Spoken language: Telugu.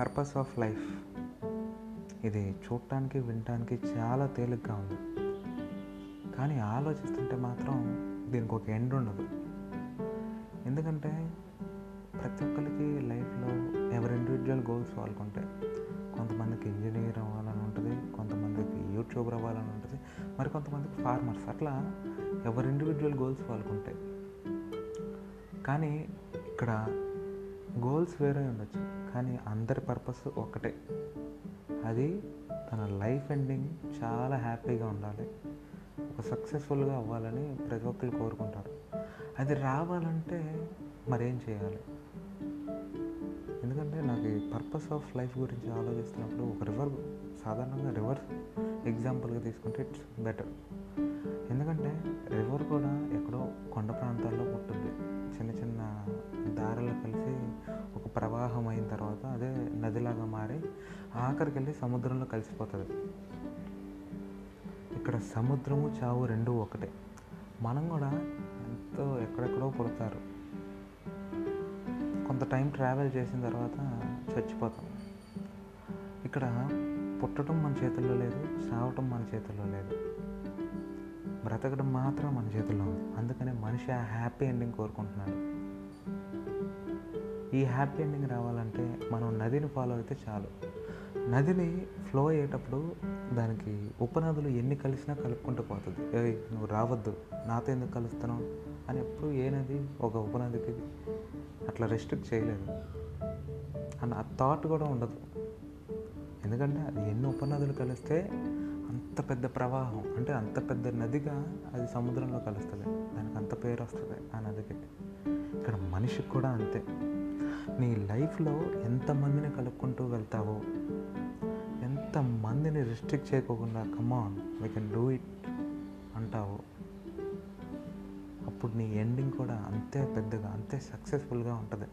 పర్పస్ ఆఫ్ లైఫ్ ఇది చూడటానికి వినటానికి చాలా తేలిగ్గా ఉంది. కానీ ఆలోచిస్తుంటే మాత్రం దీనికి ఒక ఎండ్ ఉండదు. ఎందుకంటే ప్రతి ఒక్కరికి లైఫ్లో ఎవరి ఇండివిజువల్ గోల్స్ వాళ్ళకు ఉంటాయి కొంతమందికి ఇంజనీర్ అవ్వాలని ఉంటుంది కొంతమందికి యూట్యూబర్ అవ్వాలని ఉంటుంది మరి కొంతమందికి ఫార్మర్స్ అట్లా ఎవరి ఇండివిజువల్ గోల్స్ వాళ్ళకు ఉంటాయి కానీ ఇక్కడ గోల్స్ వేరే ఉండొచ్చు. కానీ అందరి పర్పస్ ఒక్కటే అది తన లైఫ్ ఎండింగ్ చాలా హ్యాపీగా ఉండాలి. ఒక సక్సెస్ఫుల్గా అవ్వాలని ప్రతి ఒక్కరు కోరుకుంటారు. అది రావాలంటే మరేం చేయాలి? ఎందుకంటే నాకు ఈ పర్పస్ ఆఫ్ లైఫ్ గురించి ఆలోచిస్తున్నప్పుడు ఒక రివర్ సాధారణంగా రివర్ ఎగ్జాంపుల్గా తీసుకుంటే ఇట్స్ బెటర్. ఎందుకంటే రివర్ కూడా ఎక్కడో కొండ ప్రాంతాల్లో నదిలాగా మారి ఆఖరికి వెళ్ళి సముద్రంలో కలిసిపోతుంది. ఇక్కడ సముద్రము చావు రెండు ఒకటే. మనం కూడా ఎంతో ఎక్కడెక్కడో పుడతారు. కొంత టైం ట్రావెల్ చేసిన తర్వాత చచ్చిపోతాం. ఇక్కడ పుట్టడం మన చేతుల్లో లేదు సావటం మన చేతుల్లో లేదు. బ్రతకడం మాత్రం మన చేతుల్లో ఉంది. అందుకనే మనిషి ఆ హ్యాపీ ఎండింగ్ కోరుకుంటున్నాడు. ఈ హ్యాపీ ఎండింగ్ రావాలంటే మనం నదిని ఫాలో అయితే చాలు. నదిని ఫ్లో అయ్యేటప్పుడు దానికి ఉపనదులు ఎన్ని కలిసినా కలుపుకుంటూ పోతుంది. నువ్వు రావద్దు. నాతో ఎందుకు కలుస్తున్నావు? అని ఎప్పుడు ఏ నది ఒక ఉపనదికి అట్లా రెస్ట్రిక్ట్ చేయలేదు. అన్న ఆ థాట్ కూడా ఉండదు. ఎందుకంటే అది ఎన్ని ఉపనదులు కలిస్తే అంత పెద్ద ప్రవాహం అంటే అంత పెద్ద నదిగా అది సముద్రంలో కలుస్తుంది. దానికి అంత పేరు వస్తుంది ఆ నదికి. ఇక్కడ మనిషికి కూడా అంతే. నీ లైఫ్లో ఎంతమందిని కలుపుకుంటూ వెళ్తావో ఎంతమందిని రిస్ట్రిక్ట్ చేయకోకుండా come on we can do it అంటావు అప్పుడు నీ ఎండింగ్ కూడా అంతే పెద్దగా అంతే సక్సెస్ఫుల్గా ఉంటుంది.